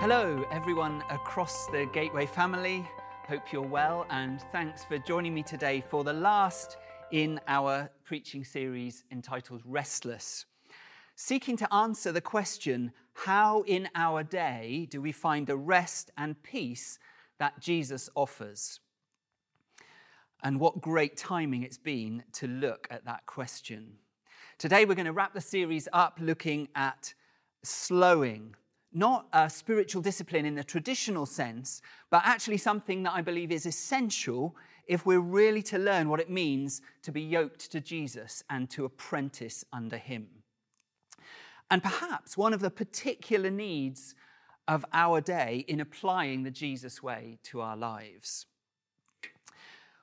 Hello, everyone across the Gateway family. Hope you're well, and thanks for joining me today for the last in our preaching series entitled Restless. Seeking to answer the question how in our day do we find the rest and peace that Jesus offers? And what great timing it's been to look at that question. Today, we're going to wrap the series up looking at slowing not a spiritual discipline in the traditional sense, but actually something that I believe is essential if we're really to learn what it means to be yoked to Jesus and to apprentice under him. And perhaps one of the particular needs of our day in applying the Jesus way to our lives.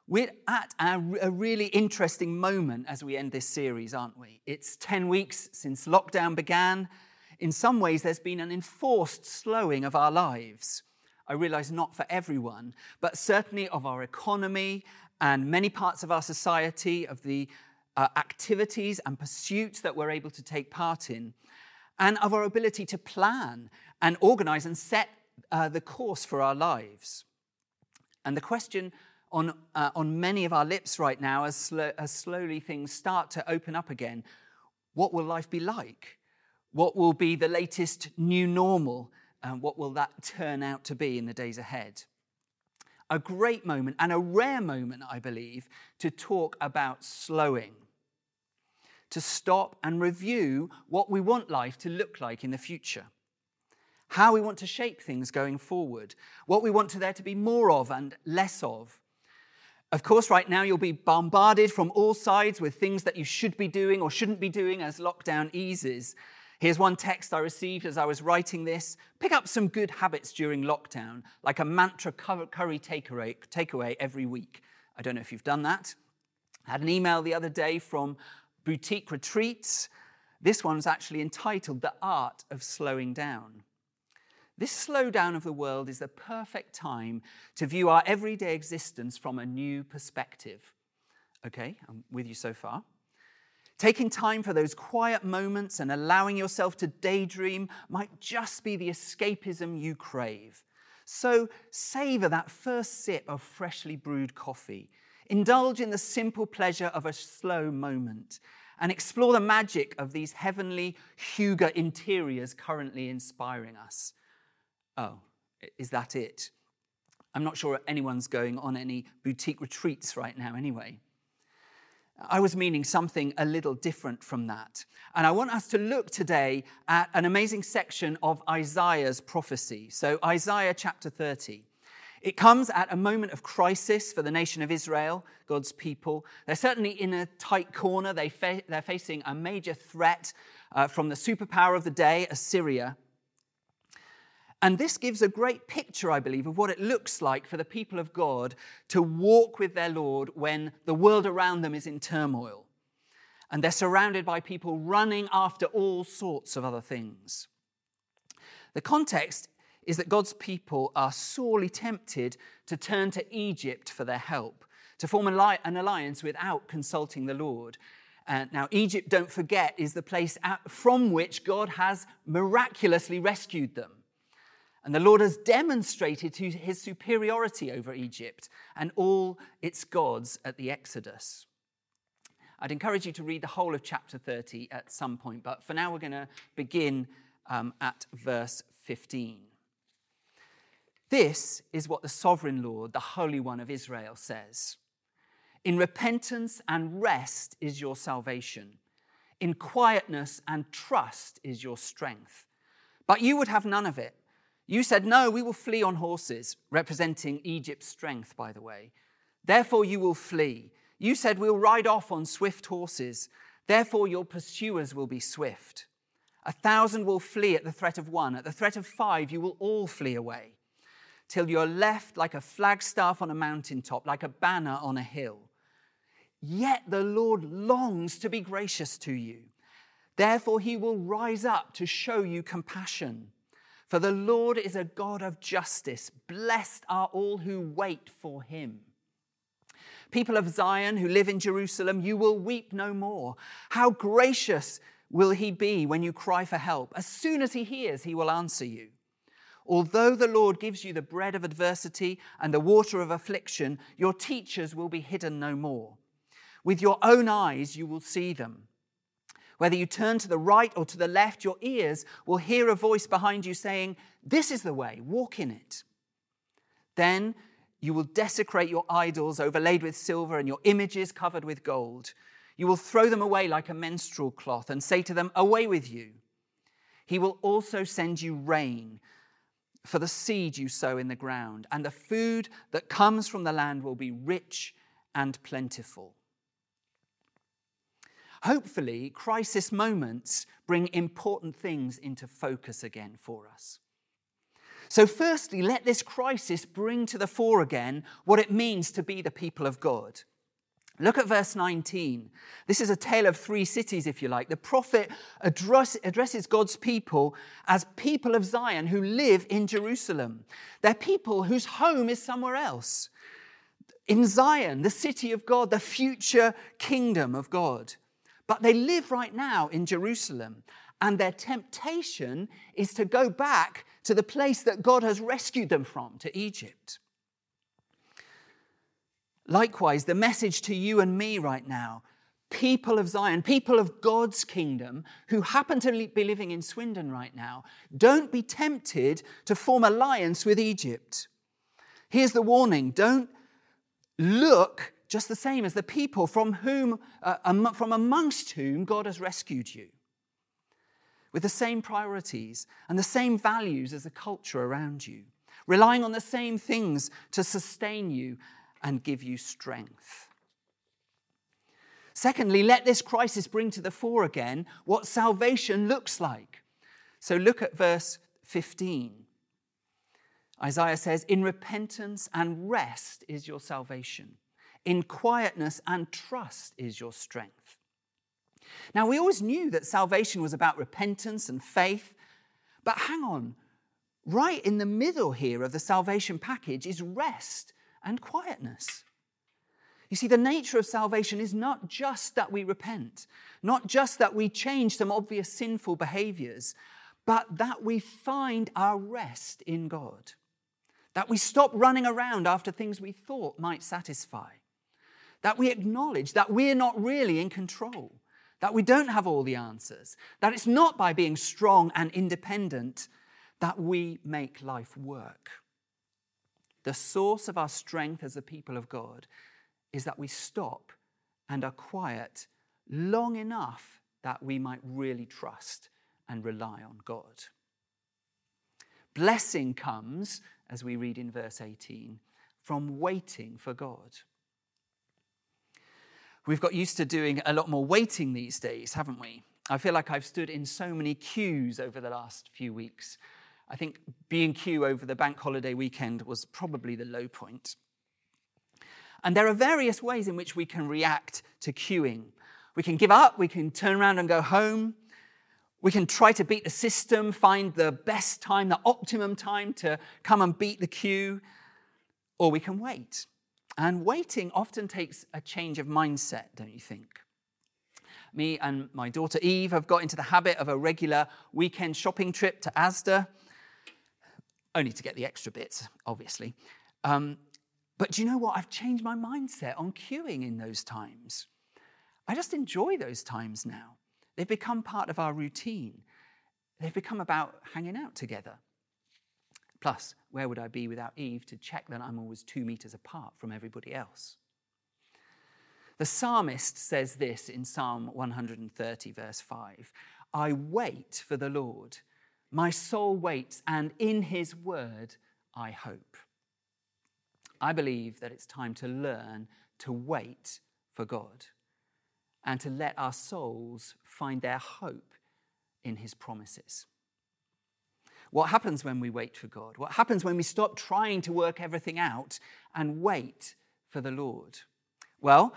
We're at a, really interesting moment as we end this series, aren't we? It's 10 weeks since lockdown began, in some ways, there's been an enforced slowing of our lives. I realize not for everyone, but certainly of our economy and many parts of our society, of the uh, activities and pursuits that we're able to take part in, and of our ability to plan and organize and set uh, the course for our lives. And the question on, uh, on many of our lips right now, as, sl- as slowly things start to open up again, what will life be like? What will be the latest new normal? And what will that turn out to be in the days ahead? A great moment and a rare moment, I believe, to talk about slowing, to stop and review what we want life to look like in the future, how we want to shape things going forward, what we want to there to be more of and less of. Of course, right now you'll be bombarded from all sides with things that you should be doing or shouldn't be doing as lockdown eases. Here's one text I received as I was writing this. Pick up some good habits during lockdown, like a mantra curry takeaway, takeaway every week. I don't know if you've done that. I had an email the other day from Boutique Retreats. This one's actually entitled The Art of Slowing Down. This slowdown of the world is the perfect time to view our everyday existence from a new perspective. Okay, I'm with you so far. Taking time for those quiet moments and allowing yourself to daydream might just be the escapism you crave. So savor that first sip of freshly brewed coffee. Indulge in the simple pleasure of a slow moment and explore the magic of these heavenly hygge interiors currently inspiring us. Oh, is that it? I'm not sure anyone's going on any boutique retreats right now, anyway. I was meaning something a little different from that. And I want us to look today at an amazing section of Isaiah's prophecy. So, Isaiah chapter 30. It comes at a moment of crisis for the nation of Israel, God's people. They're certainly in a tight corner. They they're facing a major threat uh, from the superpower of the day, Assyria. And this gives a great picture, I believe, of what it looks like for the people of God to walk with their Lord when the world around them is in turmoil. And they're surrounded by people running after all sorts of other things. The context is that God's people are sorely tempted to turn to Egypt for their help, to form an alliance without consulting the Lord. Uh, now, Egypt, don't forget, is the place from which God has miraculously rescued them. And the Lord has demonstrated his superiority over Egypt and all its gods at the Exodus. I'd encourage you to read the whole of chapter 30 at some point, but for now we're going to begin um, at verse 15. This is what the sovereign Lord, the Holy One of Israel, says In repentance and rest is your salvation, in quietness and trust is your strength. But you would have none of it. You said, No, we will flee on horses, representing Egypt's strength, by the way. Therefore, you will flee. You said, We'll ride off on swift horses. Therefore, your pursuers will be swift. A thousand will flee at the threat of one. At the threat of five, you will all flee away, till you're left like a flagstaff on a mountaintop, like a banner on a hill. Yet the Lord longs to be gracious to you. Therefore, he will rise up to show you compassion. For the Lord is a God of justice. Blessed are all who wait for him. People of Zion who live in Jerusalem, you will weep no more. How gracious will he be when you cry for help? As soon as he hears, he will answer you. Although the Lord gives you the bread of adversity and the water of affliction, your teachers will be hidden no more. With your own eyes, you will see them. Whether you turn to the right or to the left, your ears will hear a voice behind you saying, This is the way, walk in it. Then you will desecrate your idols overlaid with silver and your images covered with gold. You will throw them away like a menstrual cloth and say to them, Away with you. He will also send you rain for the seed you sow in the ground, and the food that comes from the land will be rich and plentiful. Hopefully, crisis moments bring important things into focus again for us. So, firstly, let this crisis bring to the fore again what it means to be the people of God. Look at verse 19. This is a tale of three cities, if you like. The prophet address, addresses God's people as people of Zion who live in Jerusalem. They're people whose home is somewhere else. In Zion, the city of God, the future kingdom of God. But they live right now in Jerusalem. And their temptation is to go back to the place that God has rescued them from, to Egypt. Likewise, the message to you and me right now people of Zion, people of God's kingdom who happen to be living in Swindon right now, don't be tempted to form alliance with Egypt. Here's the warning don't look just the same as the people from whom uh, from amongst whom God has rescued you with the same priorities and the same values as the culture around you relying on the same things to sustain you and give you strength. Secondly, let this crisis bring to the fore again what salvation looks like. So look at verse 15. Isaiah says, In repentance and rest is your salvation, in quietness and trust is your strength. Now, we always knew that salvation was about repentance and faith, but hang on. Right in the middle here of the salvation package is rest and quietness. You see, the nature of salvation is not just that we repent, not just that we change some obvious sinful behaviors, but that we find our rest in God. That we stop running around after things we thought might satisfy. That we acknowledge that we're not really in control. That we don't have all the answers. That it's not by being strong and independent that we make life work. The source of our strength as the people of God is that we stop and are quiet long enough that we might really trust and rely on God. Blessing comes, as we read in verse 18, from waiting for God. We've got used to doing a lot more waiting these days, haven't we? I feel like I've stood in so many queues over the last few weeks I think B&Q over the bank holiday weekend was probably the low point. And there are various ways in which we can react to queuing. We can give up, we can turn around and go home. We can try to beat the system, find the best time, the optimum time to come and beat the queue, or we can wait. And waiting often takes a change of mindset, don't you think? Me and my daughter Eve have got into the habit of a regular weekend shopping trip to Asda only to get the extra bits, obviously. Um, but do you know what? I've changed my mindset on queuing in those times. I just enjoy those times now. They've become part of our routine. They've become about hanging out together. Plus, where would I be without Eve to check that I'm always two meters apart from everybody else? The psalmist says this in Psalm 130, verse 5 I wait for the Lord. My soul waits, and in his word I hope. I believe that it's time to learn to wait for God and to let our souls find their hope in his promises. What happens when we wait for God? What happens when we stop trying to work everything out and wait for the Lord? Well,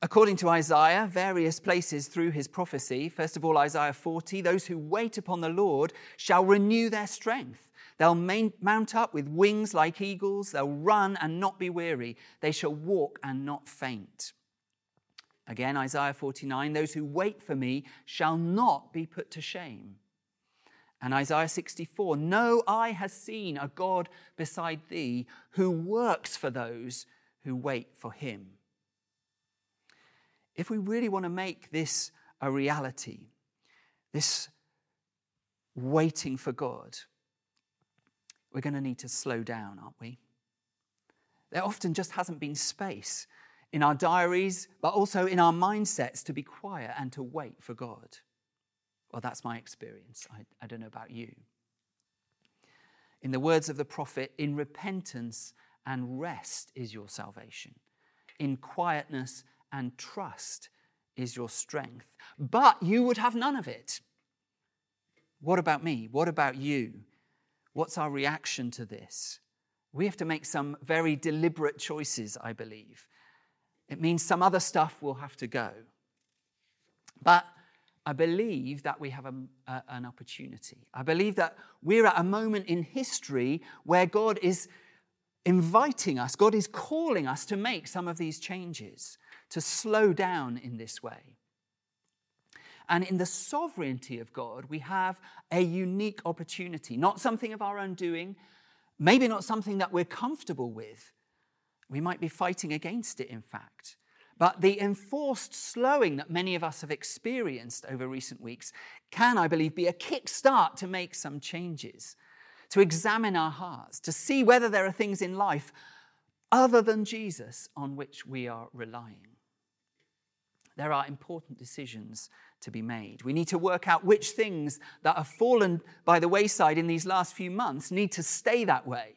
According to Isaiah, various places through his prophecy, first of all, Isaiah 40, those who wait upon the Lord shall renew their strength. They'll mount up with wings like eagles. They'll run and not be weary. They shall walk and not faint. Again, Isaiah 49 those who wait for me shall not be put to shame. And Isaiah 64 No eye has seen a God beside thee who works for those who wait for him. If we really want to make this a reality, this waiting for God, we're going to need to slow down, aren't we? There often just hasn't been space in our diaries, but also in our mindsets to be quiet and to wait for God. Well, that's my experience. I, I don't know about you. In the words of the prophet, in repentance and rest is your salvation. In quietness and trust is your strength. But you would have none of it. What about me? What about you? What's our reaction to this? We have to make some very deliberate choices, I believe. It means some other stuff will have to go. But I believe that we have a, a, an opportunity. I believe that we're at a moment in history where God is inviting us, God is calling us to make some of these changes, to slow down in this way. And in the sovereignty of God, we have a unique opportunity, not something of our own doing, maybe not something that we're comfortable with. We might be fighting against it, in fact. But the enforced slowing that many of us have experienced over recent weeks can, I believe, be a kickstart to make some changes, to examine our hearts, to see whether there are things in life other than Jesus on which we are relying. There are important decisions to be made. We need to work out which things that have fallen by the wayside in these last few months need to stay that way.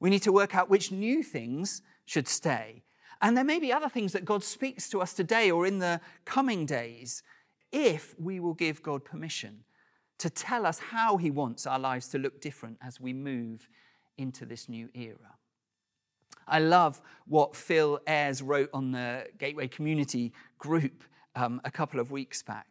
We need to work out which new things should stay. And there may be other things that God speaks to us today or in the coming days if we will give God permission to tell us how He wants our lives to look different as we move into this new era. I love what Phil Ayres wrote on the Gateway Community group um, a couple of weeks back.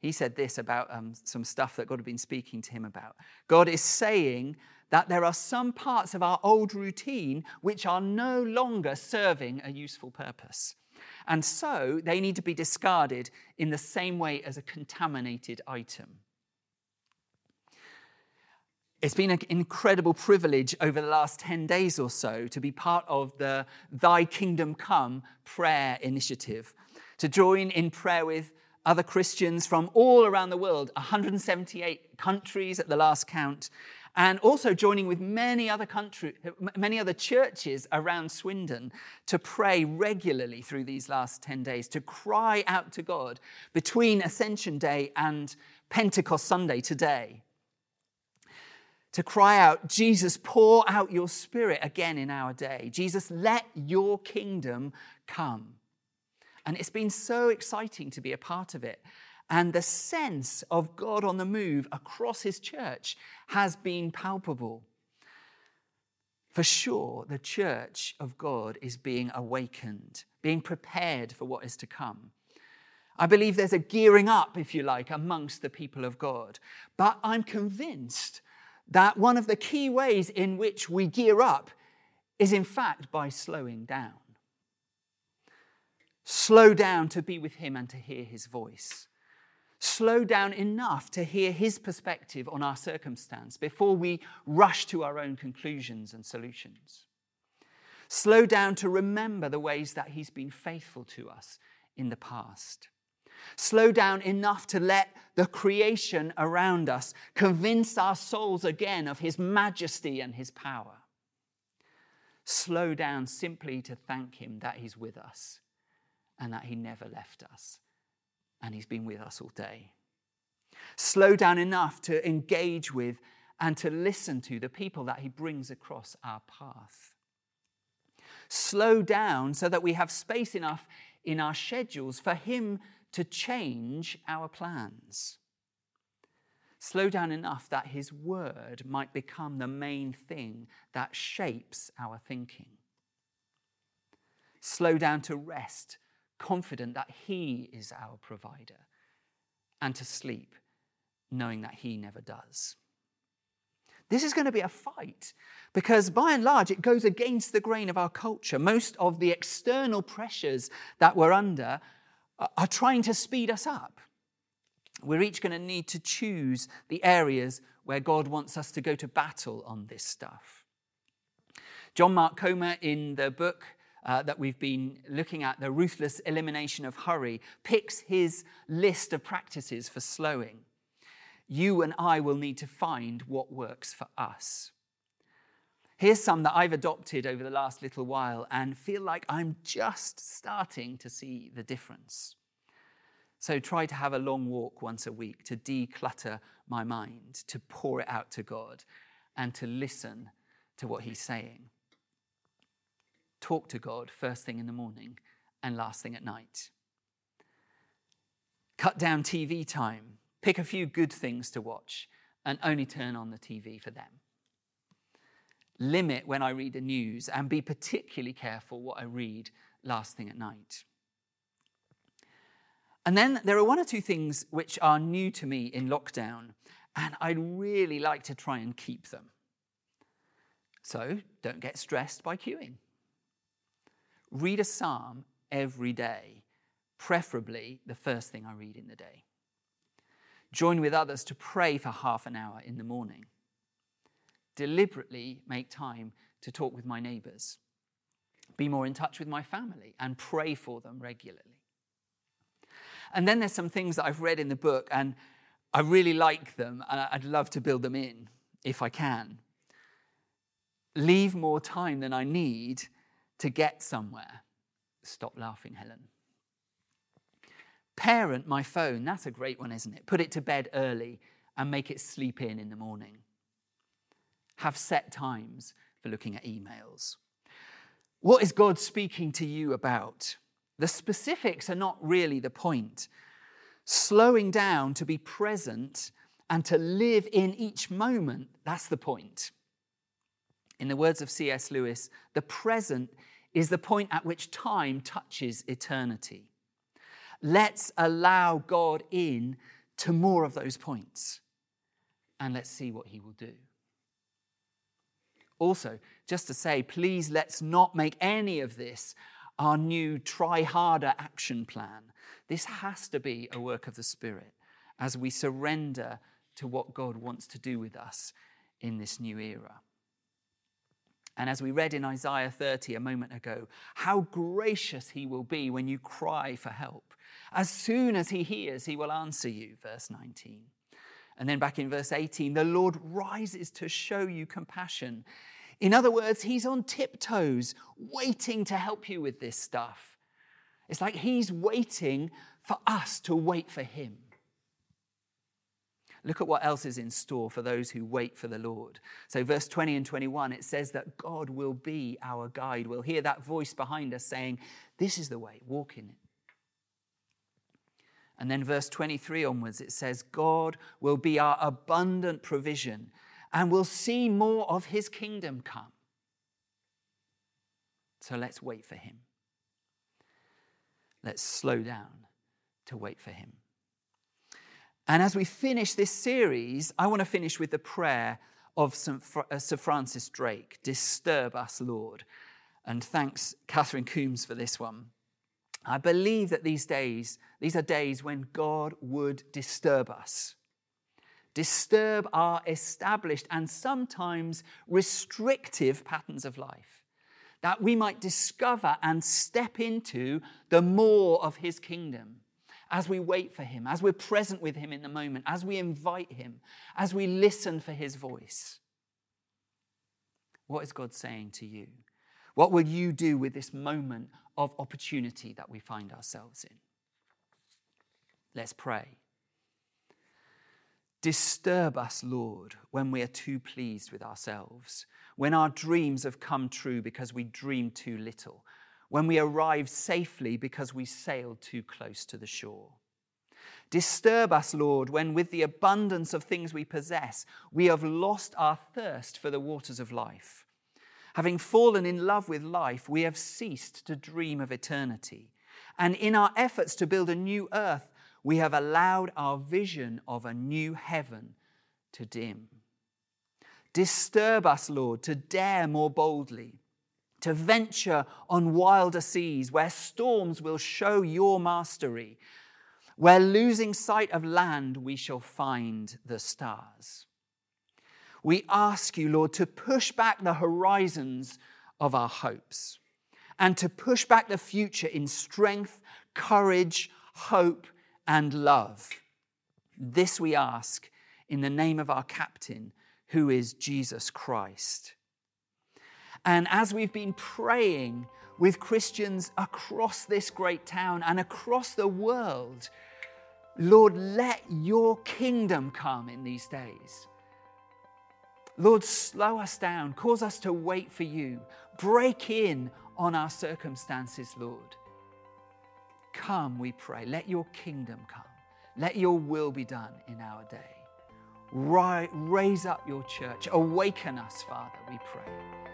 He said this about um, some stuff that God had been speaking to him about. God is saying that there are some parts of our old routine which are no longer serving a useful purpose. And so they need to be discarded in the same way as a contaminated item. It's been an incredible privilege over the last 10 days or so to be part of the Thy Kingdom Come prayer initiative to join in prayer with other Christians from all around the world, 178 countries at the last count, and also joining with many other country, many other churches around Swindon to pray regularly through these last 10 days, to cry out to God between Ascension Day and Pentecost Sunday today. To cry out, Jesus, pour out your spirit again in our day. Jesus, let your kingdom come. And it's been so exciting to be a part of it. And the sense of God on the move across his church has been palpable. For sure, the church of God is being awakened, being prepared for what is to come. I believe there's a gearing up, if you like, amongst the people of God. But I'm convinced that one of the key ways in which we gear up is, in fact, by slowing down slow down to be with Him and to hear His voice. Slow down enough to hear His perspective on our circumstance before we rush to our own conclusions and solutions. Slow down to remember the ways that He's been faithful to us in the past. Slow down enough to let the creation around us convince our souls again of His majesty and His power. Slow down simply to thank Him that He's with us and that He never left us. And He's been with us all day. Slow down enough to engage with and to listen to the people that He brings across our path. Slow down so that we have space enough in our schedules for Him to change our plans. Slow down enough that His word might become the main thing that shapes our thinking. Slow down to rest confident that He is our provider, and to sleep knowing that He never does. This is going to be a fight because, by and large, it goes against the grain of our culture. Most of the external pressures that we're under are trying to speed us up. We're each going to need to choose the areas where God wants us to go to battle on this stuff. John Mark Comer, in the book uh, that we've been looking at, The Ruthless Elimination of Hurry, picks his list of practices for slowing. You and I will need to find what works for us. Here's some that I've adopted over the last little while and feel like I'm just starting to see the difference. So try to have a long walk once a week to declutter my mind, to pour it out to God, and to listen to what He's saying. Talk to God first thing in the morning and last thing at night. Cut down TV time. Pick a few good things to watch and only turn on the TV for them limit when I read the news and be particularly careful what I read last thing at night. And then there are one or two things which are new to me in lockdown, and I'd really like to try and keep them. So don't get stressed by queuing. Read a psalm every day, preferably the first thing I read in the day. Join with others to pray for half an hour in the morning deliberately make time to talk with my neighbors, be more in touch with my family, and pray for them regularly. And then there's some things that I've read in the book, and I really like them, and I'd love to build them in if I can. Leave more time than I need to get somewhere. Stop laughing, Helen. Parent my phone. That's a great one, isn't it? Put it to bed early and make it sleep in in the morning have set times for looking at emails. What is God speaking to you about? The specifics are not really the point. Slowing down to be present and to live in each moment, that's the point. In the words of C.S. Lewis, the present is the point at which time touches eternity. Let's allow God in to more of those points and let's see what he will do. Also, just to say, please let's not make any of this our new try harder action plan. This has to be a work of the Spirit as we surrender to what God wants to do with us in this new era. And as we read in Isaiah 30 a moment ago, how gracious he will be when you cry for help. As soon as he hears, he will answer you, verse 19. And then back in verse 18, the Lord rises to show you compassion. In other words, he's on tiptoes, waiting to help you with this stuff. It's like he's waiting for us to wait for him. Look at what else is in store for those who wait for the Lord. So, verse 20 and 21, it says that God will be our guide. We'll hear that voice behind us saying, This is the way, walk in it. And then, verse 23 onwards, it says, God will be our abundant provision and we'll see more of his kingdom come. So let's wait for him. Let's slow down to wait for him. And as we finish this series, I want to finish with the prayer of uh, Sir Francis Drake Disturb us, Lord. And thanks, Catherine Coombs, for this one. I believe that these days, these are days when God would disturb us disturb our established and sometimes restrictive patterns of life, that we might discover and step into the more of His kingdom as we wait for Him, as we're present with Him in the moment, as we invite Him, as we listen for His voice. What is God saying to you? What will you do with this moment of opportunity that we find ourselves in? Let's pray. Disturb us, Lord, when we are too pleased with ourselves, when our dreams have come true because we dreamed too little, when we arrived safely because we sailed too close to the shore. Disturb us, Lord, when with the abundance of things we possess, we have lost our thirst for the waters of life. Having fallen in love with life, we have ceased to dream of eternity. And in our efforts to build a new earth, we have allowed our vision of a new heaven to dim. Disturb us, Lord, to dare more boldly, to venture on wilder seas where storms will show your mastery, Where losing sight of land, we shall find the stars. We ask you, Lord, to push back the horizons of our hopes and to push back the future in strength, courage, hope, and love. This we ask in the name of our captain, who is Jesus Christ. And as we've been praying with Christians across this great town and across the world, Lord, let your kingdom come in these days. Lord, slow us down, cause us to wait for you, break in on our circumstances, Lord. Come, we pray. Let your kingdom come. Let your will be done in our day. Raise up your church. Awaken us, Father, we pray.